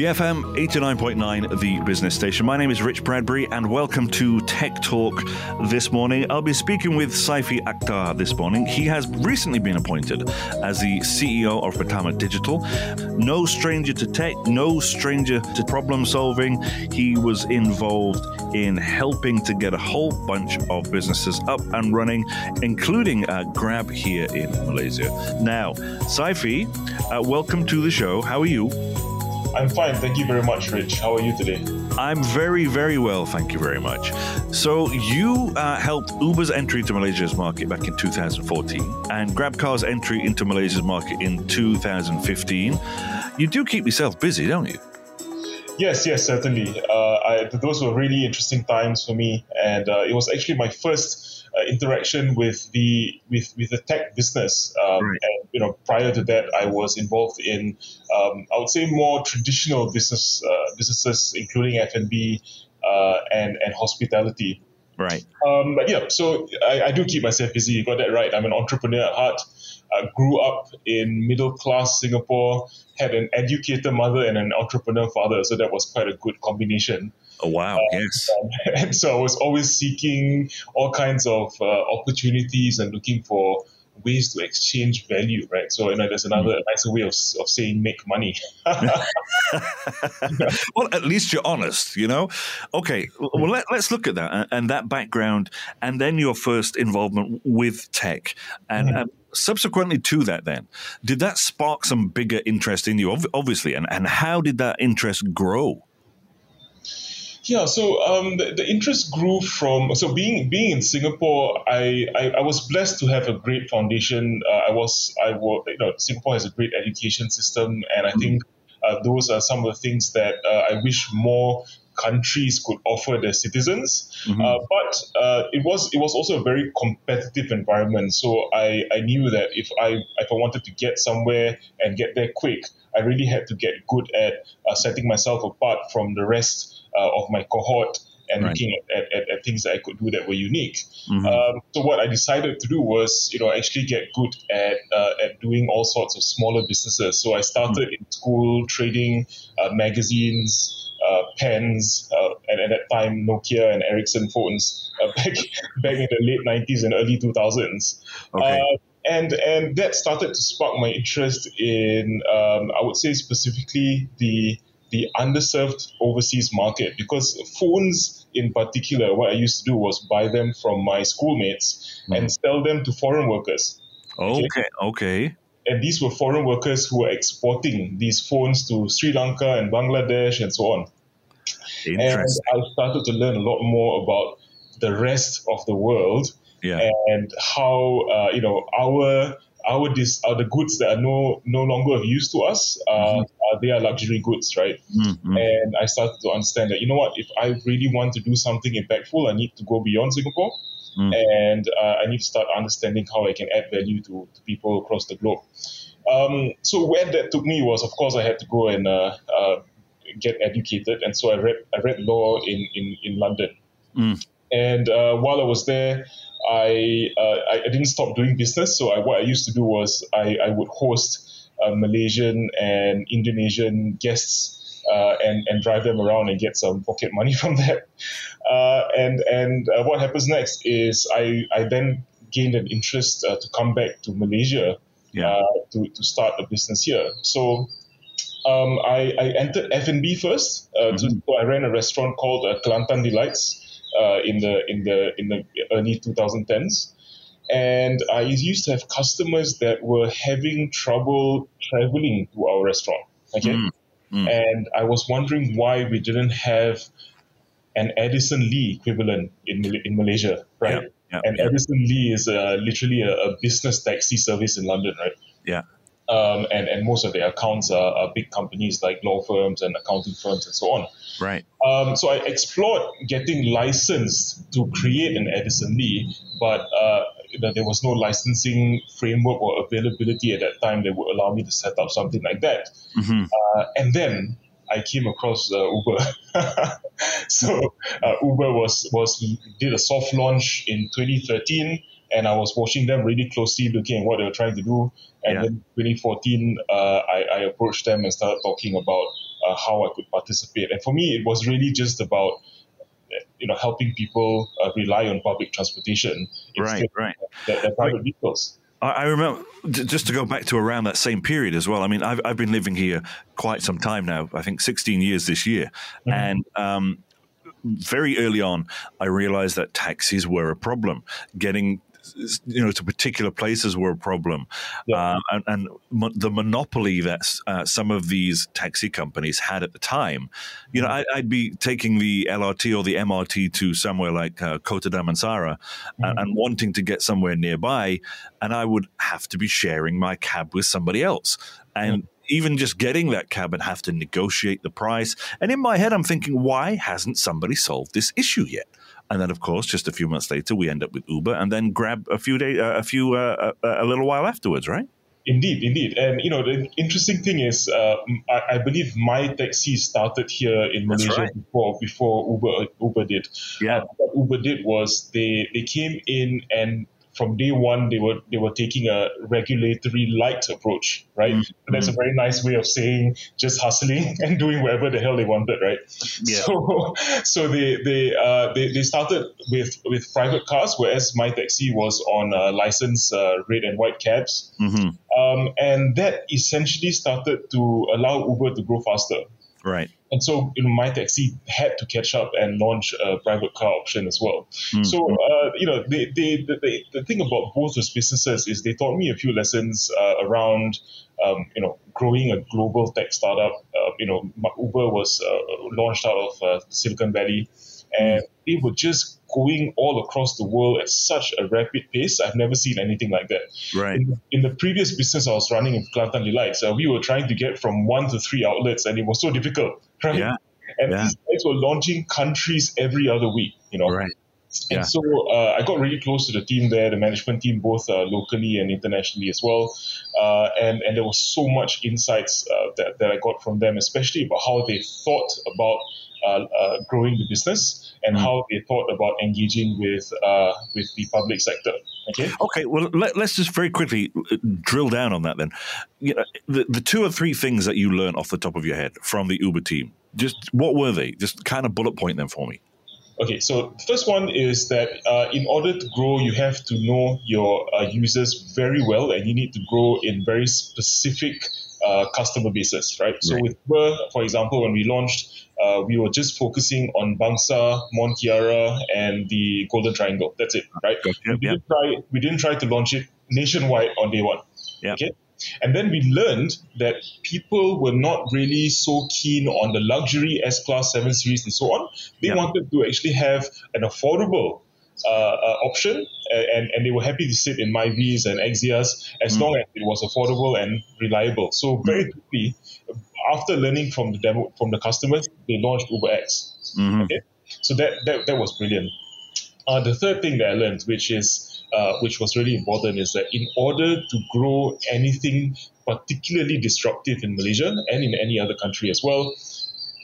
BFM 89.9, the business station. My name is Rich Bradbury, and welcome to Tech Talk this morning. I'll be speaking with Saifi Akhtar this morning. He has recently been appointed as the CEO of Pertama Digital. No stranger to tech, no stranger to problem solving. He was involved in helping to get a whole bunch of businesses up and running, including uh, Grab here in Malaysia. Now, Saifi, uh, welcome to the show. How are you? I'm fine. Thank you very much, Rich. How are you today? I'm very, very well. Thank you very much. So, you uh, helped Uber's entry to Malaysia's market back in 2014 and GrabCar's entry into Malaysia's market in 2015. You do keep yourself busy, don't you? Yes, yes, certainly. Uh, I, those were really interesting times for me, and uh, it was actually my first uh, interaction with the with with the tech business. Um, right. And you know, prior to that, I was involved in um, I would say more traditional business uh, businesses, including F and B uh, and and hospitality. Right. Um, but yeah, so I, I, do keep myself busy. You got that right. I'm an entrepreneur at heart. I grew up in middle class Singapore, had an educated mother and an entrepreneur father, so that was quite a good combination. Oh, wow. Um, yes. and so I was always seeking all kinds of uh, opportunities and looking for ways to exchange value, right? So, you know, there's another mm. nicer way of, of saying make money. well, at least you're honest, you know? Okay, well, let, us look at that and, and, that background, and then your first involvement with tech. And, mm-hmm. and subsequently to that, then, did that spark some bigger interest in you, obviously? And, and how did that interest grow? Yeah, so um, the, the, interest grew from so being being in Singapore. I, I, I was blessed to have a great foundation. Uh, I was I was you know Singapore has a great education system, and I think uh, those are some of the things that uh, I wish more countries could offer their citizens. Mm-hmm. Uh, but uh, it was it was also a very competitive environment. So I, I knew that if I if I wanted to get somewhere and get there quick, I really had to get good at uh, setting myself apart from the rest uh, of my cohort and right. looking at, at, at, things that I could do that were unique. Mm-hmm. Um, so what I decided to do was, you know, actually get good at uh, at doing all sorts of smaller businesses. So I started mm-hmm. in school trading uh, magazines, uh, pens, uh, and at that time Nokia and Ericsson phones uh, back back in the late '90s and early 2000s. Okay. Uh, and and that started to spark my interest in, um, I would say specifically the the underserved overseas market because phones in particular what i used to do was buy them from my schoolmates mm. and sell them to foreign workers okay okay, okay. and these were foreign workers who were exporting these phones to sri lanka and bangladesh and so on and i started to learn a lot more about the rest of the world yeah. and how uh, you know our our dis- are the goods that are no no longer of use to us. Uh, mm-hmm. Uh, they are luxury goods, right? Mm-hmm. And I started to understand that you know what, if I really want to do something impactful, I need to go beyond Singapore, mm. and uh, I need to start understanding how I can add value to, to people across the globe. Um, so where that took me was, of course, I had to go and uh, uh, get educated, and so I read I read law in in, in London. Mm. And uh, while I was there, I, uh, I didn't stop doing business. So I, what I used to do was I, I would host uh, Malaysian and Indonesian guests uh, and and drive them around and get some pocket money from that. Uh, and and uh, what happens next is I I then gained an interest uh, to come back to Malaysia yeah. to to start a business here. So. Um, I, I entered F&B 1st mm-hmm. so I ran a restaurant called Kelantan Delights, uh, in the in the in the early 2010s. And I used to have customers that were having trouble traveling to our restaurant. Okay. Mm. Mm. And I was wondering why we didn't have an Addison Lee equivalent in, in Malaysia, right? Yep, yep, and yep. Addison Lee is uh, literally a, a, business taxi service in London, right? Yeah. Um, and, and most of their accounts are, are, big companies like law firms and accounting firms and so on. Right. Um, so I explored getting licensed to create an Addison Lee, but uh, there was no licensing framework or availability at that time that would allow me to set up something like that. Mm-hmm. Uh, and then I came across uh, Uber. so uh, Uber was was did a soft launch in 2013, and I was watching them really closely, looking at what they were trying to do. And yeah. then 2014, uh, I, I, approached them and started talking about uh, how I could participate. And for me, it was really just about you know helping people uh, rely on public transportation instead right, right. of their, their private vehicles. I remember just to go back to around that same period as well. I mean, I've, I've been living here quite some time now. I think 16 years this year, mm-hmm. and um, very early on, I realized that taxis were a problem. Getting you know to particular places were a problem, yeah. uh, and, and mo- the monopoly that uh, some of these taxi companies had at the time. You know, mm. I, would be taking the LRT or the MRT to somewhere like uh, Kota Damansara mm-hmm. and, and wanting to get somewhere nearby, and I would have to be sharing my cab with somebody else, and. Even just getting that cab and have to negotiate the price. And in my head, I'm thinking, why hasn't somebody solved this issue yet? and then of course just a few months later we end up with Uber, and then Grab a few days, uh, a few, uh, a, uh, a, little while afterwards, right? Indeed, indeed, and you know the interesting thing is, uh, I, I, believe MyTeksi started here in That's Malaysia right. before before Uber Uber did. Yeah, uh, what Uber did was they they came in and from day one they were they were taking a regulatory light approach, right? Mm-hmm. That's a very nice way of saying just hustling and doing whatever the hell they wanted, right? Yeah. So so they they uh, they, they started with with private cars, whereas MyTeksi was on uh, licensed uh, red and white cabs, mm-hmm. um, and that essentially started to allow Uber to grow faster. Right. And so, you know, MyTeksi had to catch up and launch a private car option as well. Mm-hmm. So, uh, you know, they, they, they, the thing about both those businesses is they taught me a few lessons uh, around, um, you know, growing a global tech startup. Uh, you know, Uber was uh, launched out of uh, Silicon Valley, and they were just going all across the world at such a rapid pace. I've never seen anything like that. Right. In, in the previous business I was running in Kelantan Delights, uh, we were trying to get from one to three outlets, and it was so difficult. Right. Yeah. And yeah. these guys were launching countries every other week. You know. Right. And yeah. so uh, I got really close to the team there, the management team, both uh, locally and internationally as well. Uh, and, and there was so much insights uh, that, that I got from them, especially about how they thought about growing the business and mm. how they thought about engaging with uh, with the public sector. Okay. Okay. Well, let, us just very quickly drill down on that then. You know, the, the two or three things that you learned off the top of your head from the Uber team. Just what were they? Just kind of bullet point them for me. Okay, so the first one is that uh, in order to grow, you have to know your uh, users very well, and you need to grow in very specific uh, customer bases, right? right? So with Uber, for example, when we launched, uh, we were just focusing on Bangsar, Mont Kiara, and the Golden Triangle. That's it, right? We, didn't try, we didn't try to launch it nationwide on day one. Yep. Okay. And then we learned that people were not really so keen on the luxury S Class 7 Series and so on. They yep. wanted to actually have an affordable uh, uh, option, and, and they were happy to sit in Myvis and Axias as mm. long as it was affordable and reliable. So very mm. quickly, after learning from the demo from the customers, they launched UberX. Mm-hmm. Okay, so that, that that was brilliant. Uh, the third thing that I learned, which is uh, which was really important, is that in order to grow anything particularly disruptive in Malaysia and in any other country as well,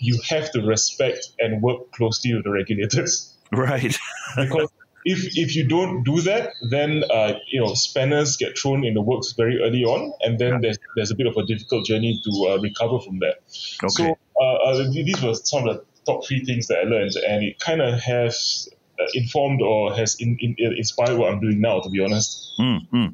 you have to respect and work closely with the regulators. Right. because if if you don't do that, then uh, you know spanners get thrown in the works very early on, and then there's there's a bit of a difficult journey to uh, recover from that. Okay. So uh, uh these were some of the top three things that I learned, and it kind of has informed or has in, in, inspired what I'm doing now, to be honest. Mm-hmm.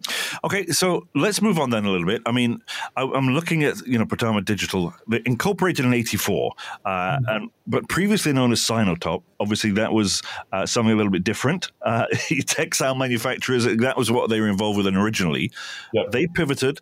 Okay, so let's move on then a little bit. I mean, I, am looking at you know Pertama Digital, incorporated in '84, uh, mm-hmm. and but previously known as Sinotop. Obviously, that was uh, something a little bit different. Uh, textile manufacturers, that was what they were involved with originally. Yep. They pivoted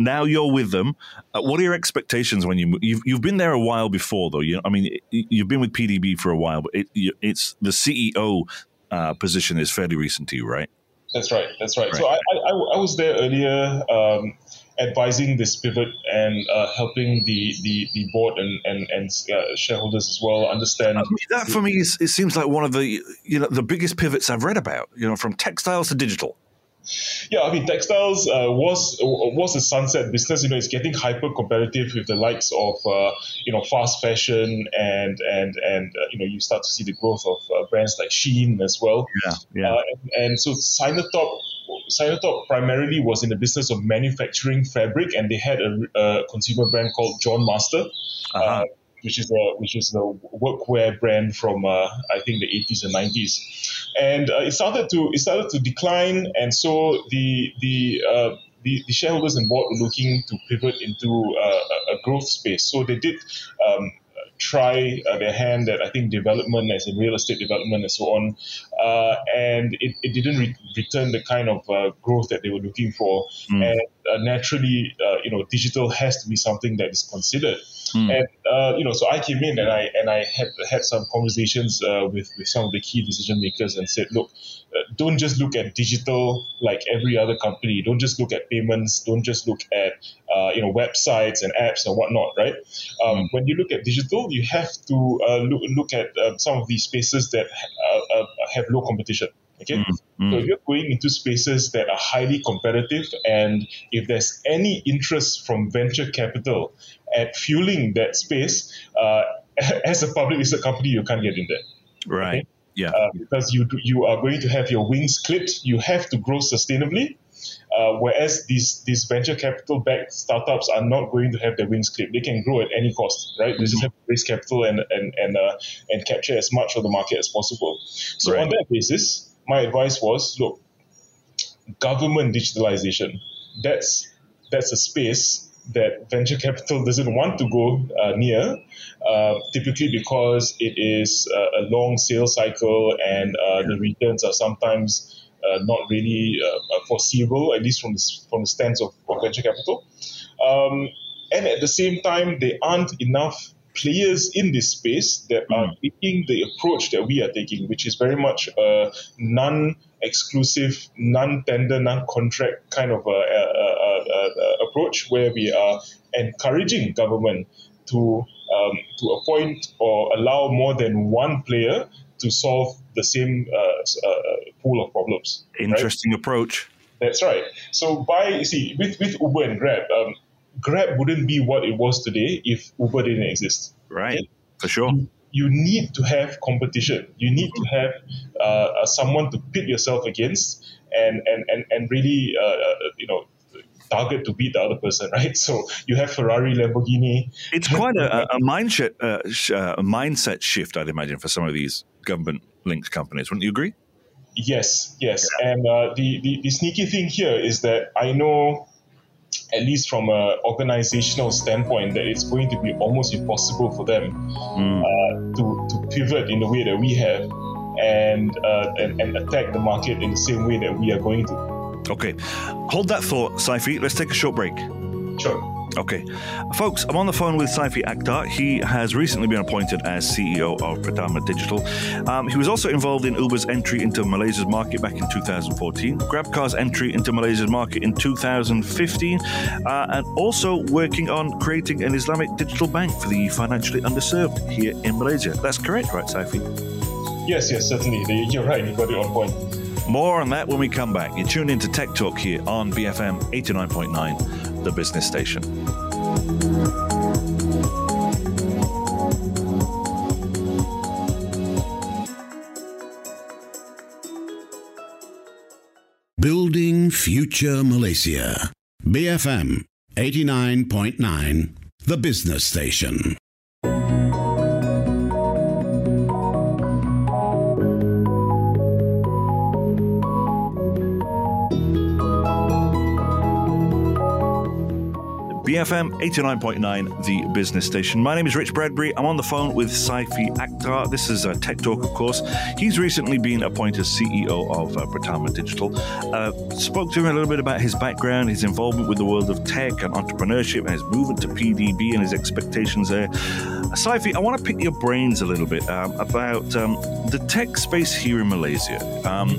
now you're with them. Uh, what are your expectations when you you've you've been there a while before though? You I mean you've been with PDB for a while, but it, it's the CEO uh, position is fairly recent to you, right? That's right. That's right. right. So I, I, I, was there earlier. Um, advising this pivot and uh, helping the, the, the board and and, and uh, shareholders as well understand. I mean, that for me is, it seems like one of the you know the biggest pivots I've read about. You know, from textiles to digital. Yeah, I mean, textiles uh, was was a sunset business. You know, it's getting hyper competitive with the likes of uh, you know fast fashion and and and uh, you know you start to see the growth of uh, brands like Shein as well. Yeah, yeah. Uh, and, and so Sinotop Sinotop primarily was in the business of manufacturing fabric, and they had a, a consumer brand called John Master. Uh-huh. Uh, which is a which is a workwear brand from uh, I think the 80s and 90s, and uh, it started to it started to decline, and so the the uh, the, the, shareholders and board were looking to pivot into uh, a growth space. So they did um, try uh, their hand at I think development as in real estate development and so on, uh, and it, it didn't re- return the kind of uh, growth that they were looking for. Mm. And uh, naturally, uh, you know, digital has to be something that is considered. Mm. And uh, you know, so I came in and I and I had had some conversations with with some of the key decision makers and said, look, don't just look at digital like every other company. Don't just look at payments. Don't just look at you know websites and apps and whatnot, right? Um, mm. When you look at digital, you have to uh, look, look at uh, some of these spaces that uh, uh have low competition. Okay, mm-hmm. so if you're going into spaces that are highly competitive, and if there's any interest from venture capital at fueling that space, uh, as a public listed company, you can't get in there. Right. Okay? Yeah. Uh, because you you are going to have your wings clipped. You have to grow sustainably, uh, whereas these these venture capital backed startups are not going to have their wings clipped. They can grow at any cost, right? They just mm-hmm. have to raise capital and and and uh, and capture as much of the market as possible. So right. on that basis, my advice was, look, government digitalization. That's that's a space that venture capital doesn't want to go uh, near, uh, typically because it is uh, a long sales cycle and uh, the returns are sometimes uh, not really uh, foreseeable, at least from the, from the stance of, of venture capital. Um, and at the same time, there aren't enough players in this space that are hmm. taking the approach that we are taking, which is very much a non exclusive, non tender, non contract kind of a, a, a, approach where we are encouraging government to um, to appoint or allow more than one player to solve the same uh, uh, pool of problems. Interesting right? approach. That's right. So by see with with Uber and Grab, um, Grab wouldn't be what it was today if Uber didn't exist. Right. Okay? For sure. You, you, need to have competition. You need to have uh, someone to pit yourself against, and and and, and really uh, uh you know target to beat the other person, right? So you have Ferrari, Lamborghini. It's quite a, a, mindset, uh, a mindset shift, I'd imagine, for some of these government linked companies. Wouldn't you agree? Yes, yes. Yeah. And uh, the, the, the sneaky thing here is that I know, at least from an organizational standpoint, that it's going to be almost impossible for them mm. uh, to, to pivot in the way that we have and, uh, and, and attack the market in the same way that we are going to. Okay. Hold that thought, Saifi. Let's take a short break. Sure. Okay. Folks, I'm on the phone with Saifi Akhtar. He has recently been appointed as CEO of Pertama Digital. Um, he was also involved in Uber's entry into Malaysia's market back in 2014, GrabCar's entry into Malaysia's market in 2015, uh, and also working on creating an Islamic digital bank for the financially underserved here in Malaysia. That's correct, right, Saifi? Yes, yes, certainly. You're right. You got it on point. More on that when we come back. You're tuned into Tech Talk here on BFM 89.9, the business station. Building Future Malaysia. BFM 89.9, the business station. BFM 89.9, the business station. My name is Rich Bradbury. I'm on the phone with Saifi Akhtar. This is a Tech Talk, of course. He's recently been appointed CEO of uh, Pertama Digital. Uh, spoke to him a little bit about his background, his involvement with the world of tech and entrepreneurship, and his movement to PDB and his expectations there. Saifi, I want to pick your brains a little bit um, about um, the tech space here in Malaysia. Um,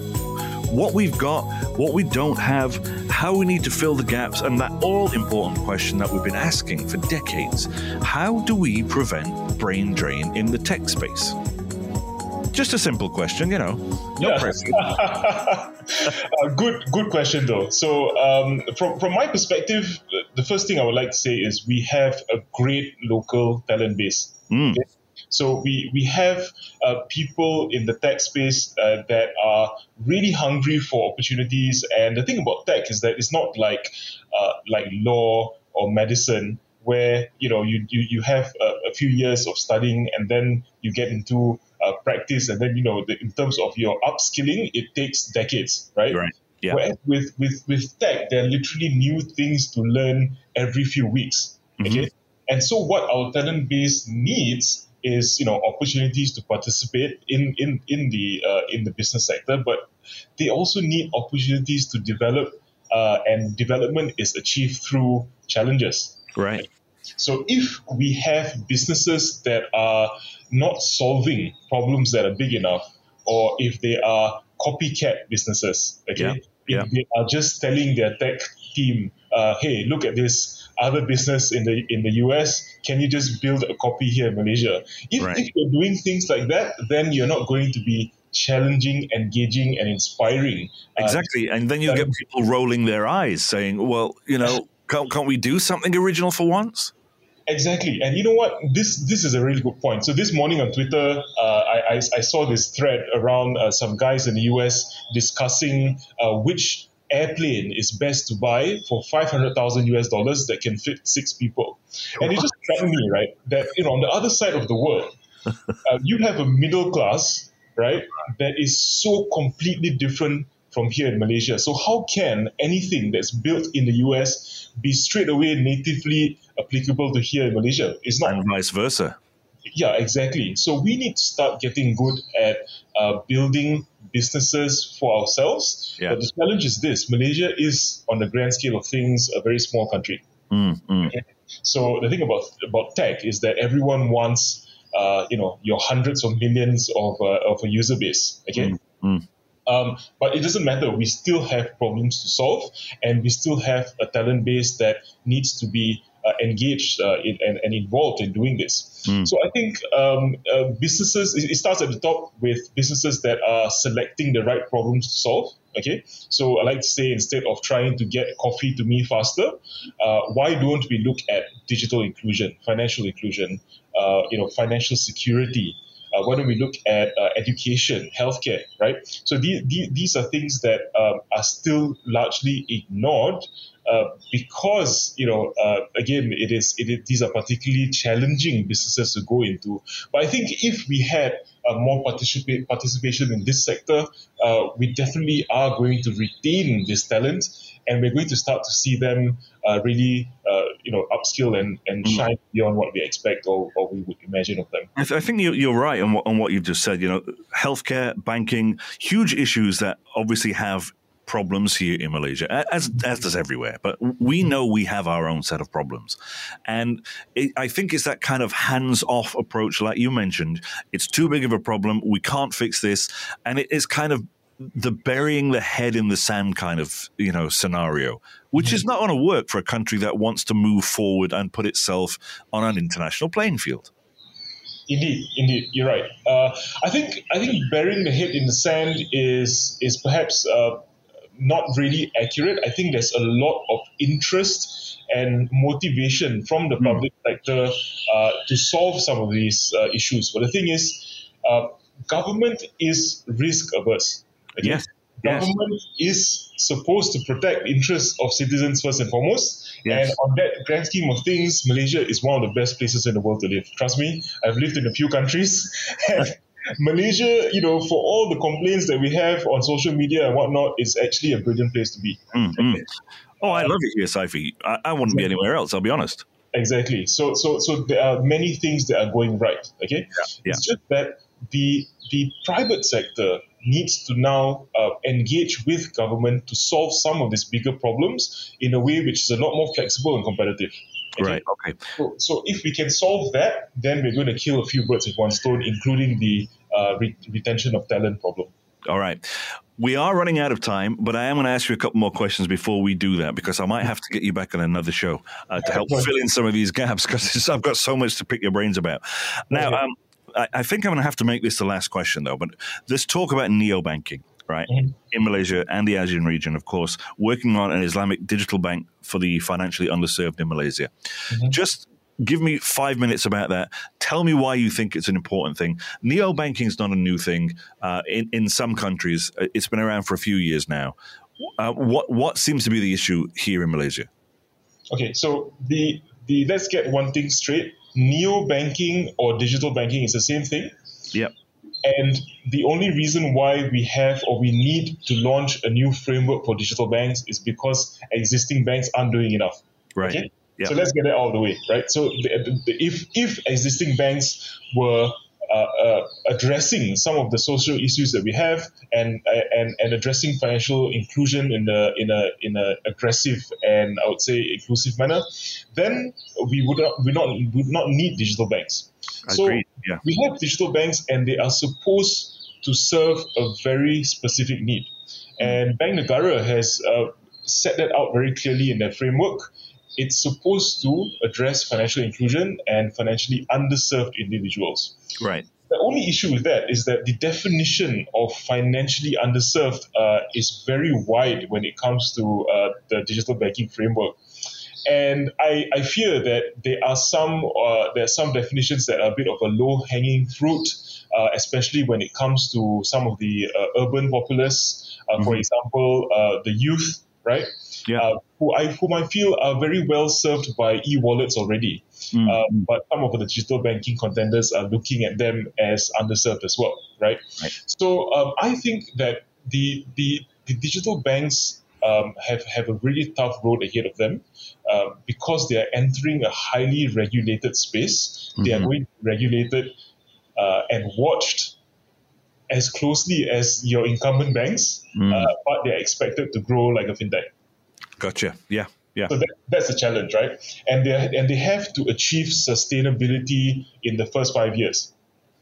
what we've got, what we don't have, how we need to fill the gaps, and that all important question that we've been asking for decades how do we prevent brain drain in the tech space? just a simple question, you know. No Yeah. pressure. Uh, good, good question though. So, um, from from my perspective, the first thing I would like to say is we have a great local talent base. Mm. Okay? So we we have uh, people in the tech space uh, that are really hungry for opportunities. And the thing about tech is that it's not like uh, like law or medicine where you know you you, you have a, a few years of studying and then you get into uh, practice and then you know the, in terms of your upskilling it takes decades right Right. Yeah. Whereas with, with, with tech, there are literally new things to learn every few weeks. Okay. And so what our talent base needs is, you know, opportunities to participate in, in, in the uh, in the business sector, but they also need opportunities to develop uh, and development is achieved through challenges. Right. So if we have businesses that are not solving problems that are big enough, or if they are copycat businesses, okay, Yeah, if they are just telling their tech team, uh, "Hey, look at this other business in the in the US. Can you just build a copy here in Malaysia?" If, Right. if you're doing things like that, then you're not going to be challenging, engaging, and inspiring. Uh, Exactly. And then you get people rolling their eyes saying, well, you know, can't, can't we do something original for once? Exactly, and you know what? This this is a really good point. So this morning on Twitter, uh, I, I I saw this thread around uh, some guys in the US discussing uh, which airplane is best to buy for five hundred thousand US dollars that can fit six people, and it just struck me right that you know on the other side of the world, uh, you have a middle class right that is so completely different from here in Malaysia. So how can anything that's built in the US be straight away natively applicable to here in Malaysia? It's not And vice versa. Yeah, exactly. So we need to start getting good at uh, building businesses for ourselves. Yeah. But the challenge is this: Malaysia is, on the grand scale of things, a very small country. Mm, mm. So the thing about about tech is that everyone wants, uh, you know, your hundreds of millions of uh, of a user base. Okay. mm. Um, but it doesn't matter. We still have problems to solve, and we still have a talent base that needs to be engaged uh, in, and, and involved in doing this. So I think um, uh, businesses. It, it starts at the top with businesses that are selecting the right problems to solve. Okay, so I like to say instead of trying to get coffee to me faster, uh, why don't we look at digital inclusion, financial inclusion, uh, you know, financial security? Uh, why don't we look at uh, education, healthcare, right? So the, the, these are things that um, are still largely ignored uh, because you know uh, again it is it is, these are particularly challenging businesses to go into. But I think if we had uh, more participate, participation in this sector, uh, we definitely are going to retain this talent, and we're going to start to see them really you know upskill and, and mm. shine beyond what we expect or, or we would imagine of them. I, th- I think you, you're right on what, on what you've just said. You know, healthcare, banking, huge issues that obviously have problems here in Malaysia, as as does everywhere. But we mm. know we have our own set of problems, and it, I think it's that kind of hands-off approach, like you mentioned. It's too big of a problem. We can't fix this, and it is kind of the burying the head in the sand kind of you know scenario, which is not going to work for a country that wants to move forward and put itself on an international playing field. Indeed, indeed, you're right. Uh, I think I think burying the head in the sand is is perhaps uh, not really accurate. I think there's a lot of interest and motivation from the public sector uh, to solve some of these uh, issues. But the thing is, uh, government is risk averse. Okay? Yes. Yes. Government is supposed to protect interests of citizens first and foremost. Yes. And on that grand scheme of things, Malaysia is one of the best places in the world to live. Trust me, I've lived in a few countries. Malaysia, you know, for all the complaints that we have on social media and whatnot, it's actually a brilliant place to be. Mm, mm. Oh, I love it here, Saifi. I, I wouldn't be anywhere else. I'll be honest. Exactly. So, so, so there are many things that are going right. Okay. yeah. It's just that the the private sector needs to now uh, engage with government to solve some of these bigger problems in a way which is a lot more flexible and competitive. Okay? Right. Okay. So, so if we can solve that, then we're going to kill a few birds with one stone, including the uh, re- retention of talent problem. All right. We are running out of time, but I am going to ask you a couple more questions before we do that because I might have to get you back on another show uh, to help fill in some of these gaps because I've got so much to pick your brains about. Now, um, I, I think I'm going to have to make this the last question, though. But let's talk about neo banking right, mm-hmm. in Malaysia and the ASEAN region, of course, working on an Islamic digital bank for the financially underserved in Malaysia. Mm-hmm. Just give me five minutes about that. Tell me why you think it's an important thing. Neo banking is not a new thing. Uh, in, in some countries, uh, it's been around for a few years now. Uh, what what seems to be the issue here in Malaysia? Okay, so the the let's get one thing straight. Neo banking or digital banking is the same thing. Yep. And the only reason why we have or we need to launch a new framework for digital banks is because existing banks aren't doing enough. Right. Okay? Yep. So let's get it out of the way, right? So the, the, if if existing banks were uh, uh, addressing some of the social issues that we have and and and addressing financial inclusion in a in a in a aggressive and I would say inclusive manner, then we would not we not would not need digital banks. So yeah. we have digital banks and they are supposed to serve a very specific need. And Bank Negara has uh, set that out very clearly in their framework. It's supposed to address financial inclusion and financially underserved individuals. Right. The only issue with that is that the definition of financially underserved uh, is very wide when it comes to uh, the digital banking framework. And I, I fear that there are some uh, there are some definitions that are a bit of a low hanging fruit, uh, especially when it comes to some of the uh, urban populace. Uh, mm-hmm. For example, uh, the youth, right? Yeah. Who I whom I feel are very well served by e-wallets already. Mm-hmm. but some of the digital banking contenders are looking at them as underserved as well, right? right. So um, I think that the the the digital banks um, have, have a really tough road ahead of them uh, because they are entering a highly regulated space. Mm-hmm. They are mm-hmm. going to be regulated uh, and watched as closely as your incumbent banks, mm. uh, but they're expected to grow like a fintech. Gotcha. Yeah. Yeah. So that, that's a challenge, right? And they and they have to achieve sustainability in the first five years.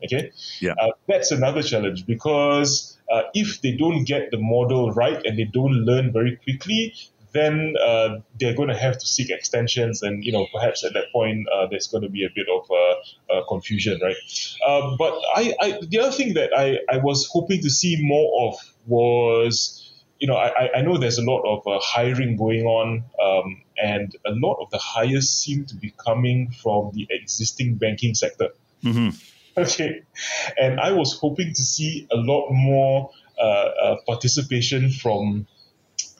Okay. Yeah. Uh, that's another challenge because uh, if they don't get the model right and they don't learn very quickly, then uh, they're going to have to seek extensions, and you know perhaps at that point uh, there's going to be a bit of uh, uh, confusion, right? Uh, but I, I, the other thing that I, I was hoping to see more of was. You know, I, I know there's a lot of uh, hiring going on, um, and a lot of the hires seem to be coming from the existing banking sector. Mm-hmm. Okay. And I was hoping to see a lot more uh, uh, participation from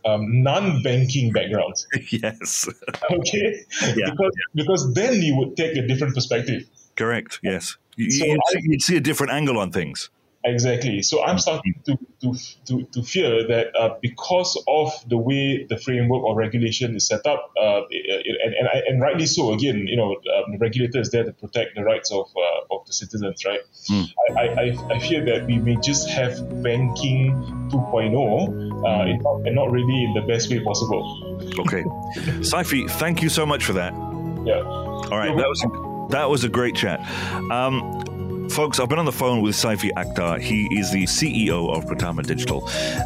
um, non-banking backgrounds. yes. Okay. Yeah. Because because then you would take a different perspective. Correct. Yes. You, so you'd see a different angle on things. Exactly. So I'm starting to to, to, to fear that uh, because of the way the framework or regulation is set up, uh, and, and, I, and rightly so. Again, you know, um, the regulator is there to protect the rights of uh, of the citizens, right? Mm. I, I, I fear that we may just have banking 2.0 uh, and, not, and not really in the best way possible. Okay, Saifi, thank you so much for that. Yeah. All right, that was that was a great chat. Um, Folks, I've been on the phone with Saifi Akhtar. He is the CEO of Pertama Digital.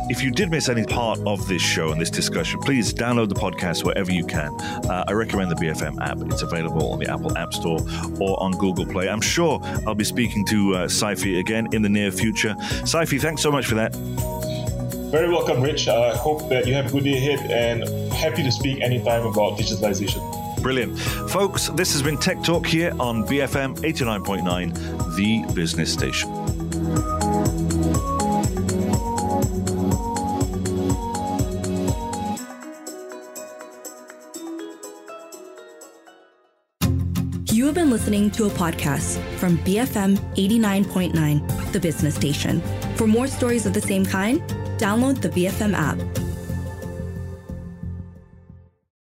If you did miss any part of this show and this discussion, please download the podcast wherever you can. Uh, I recommend the BFM app. It's available on the Apple App Store or on Google Play. I'm sure I'll be speaking to uh, Saifi again in the near future. Saifi, thanks so much for that. Very welcome, Rich. I uh, hope that you have a good day ahead and happy to speak anytime about digitalization. Brilliant. Folks, this has been Tech Talk here on BFM 89.9, the business station. You have been listening to a podcast from BFM 89.9, the business station. For more stories of the same kind, download the BFM app.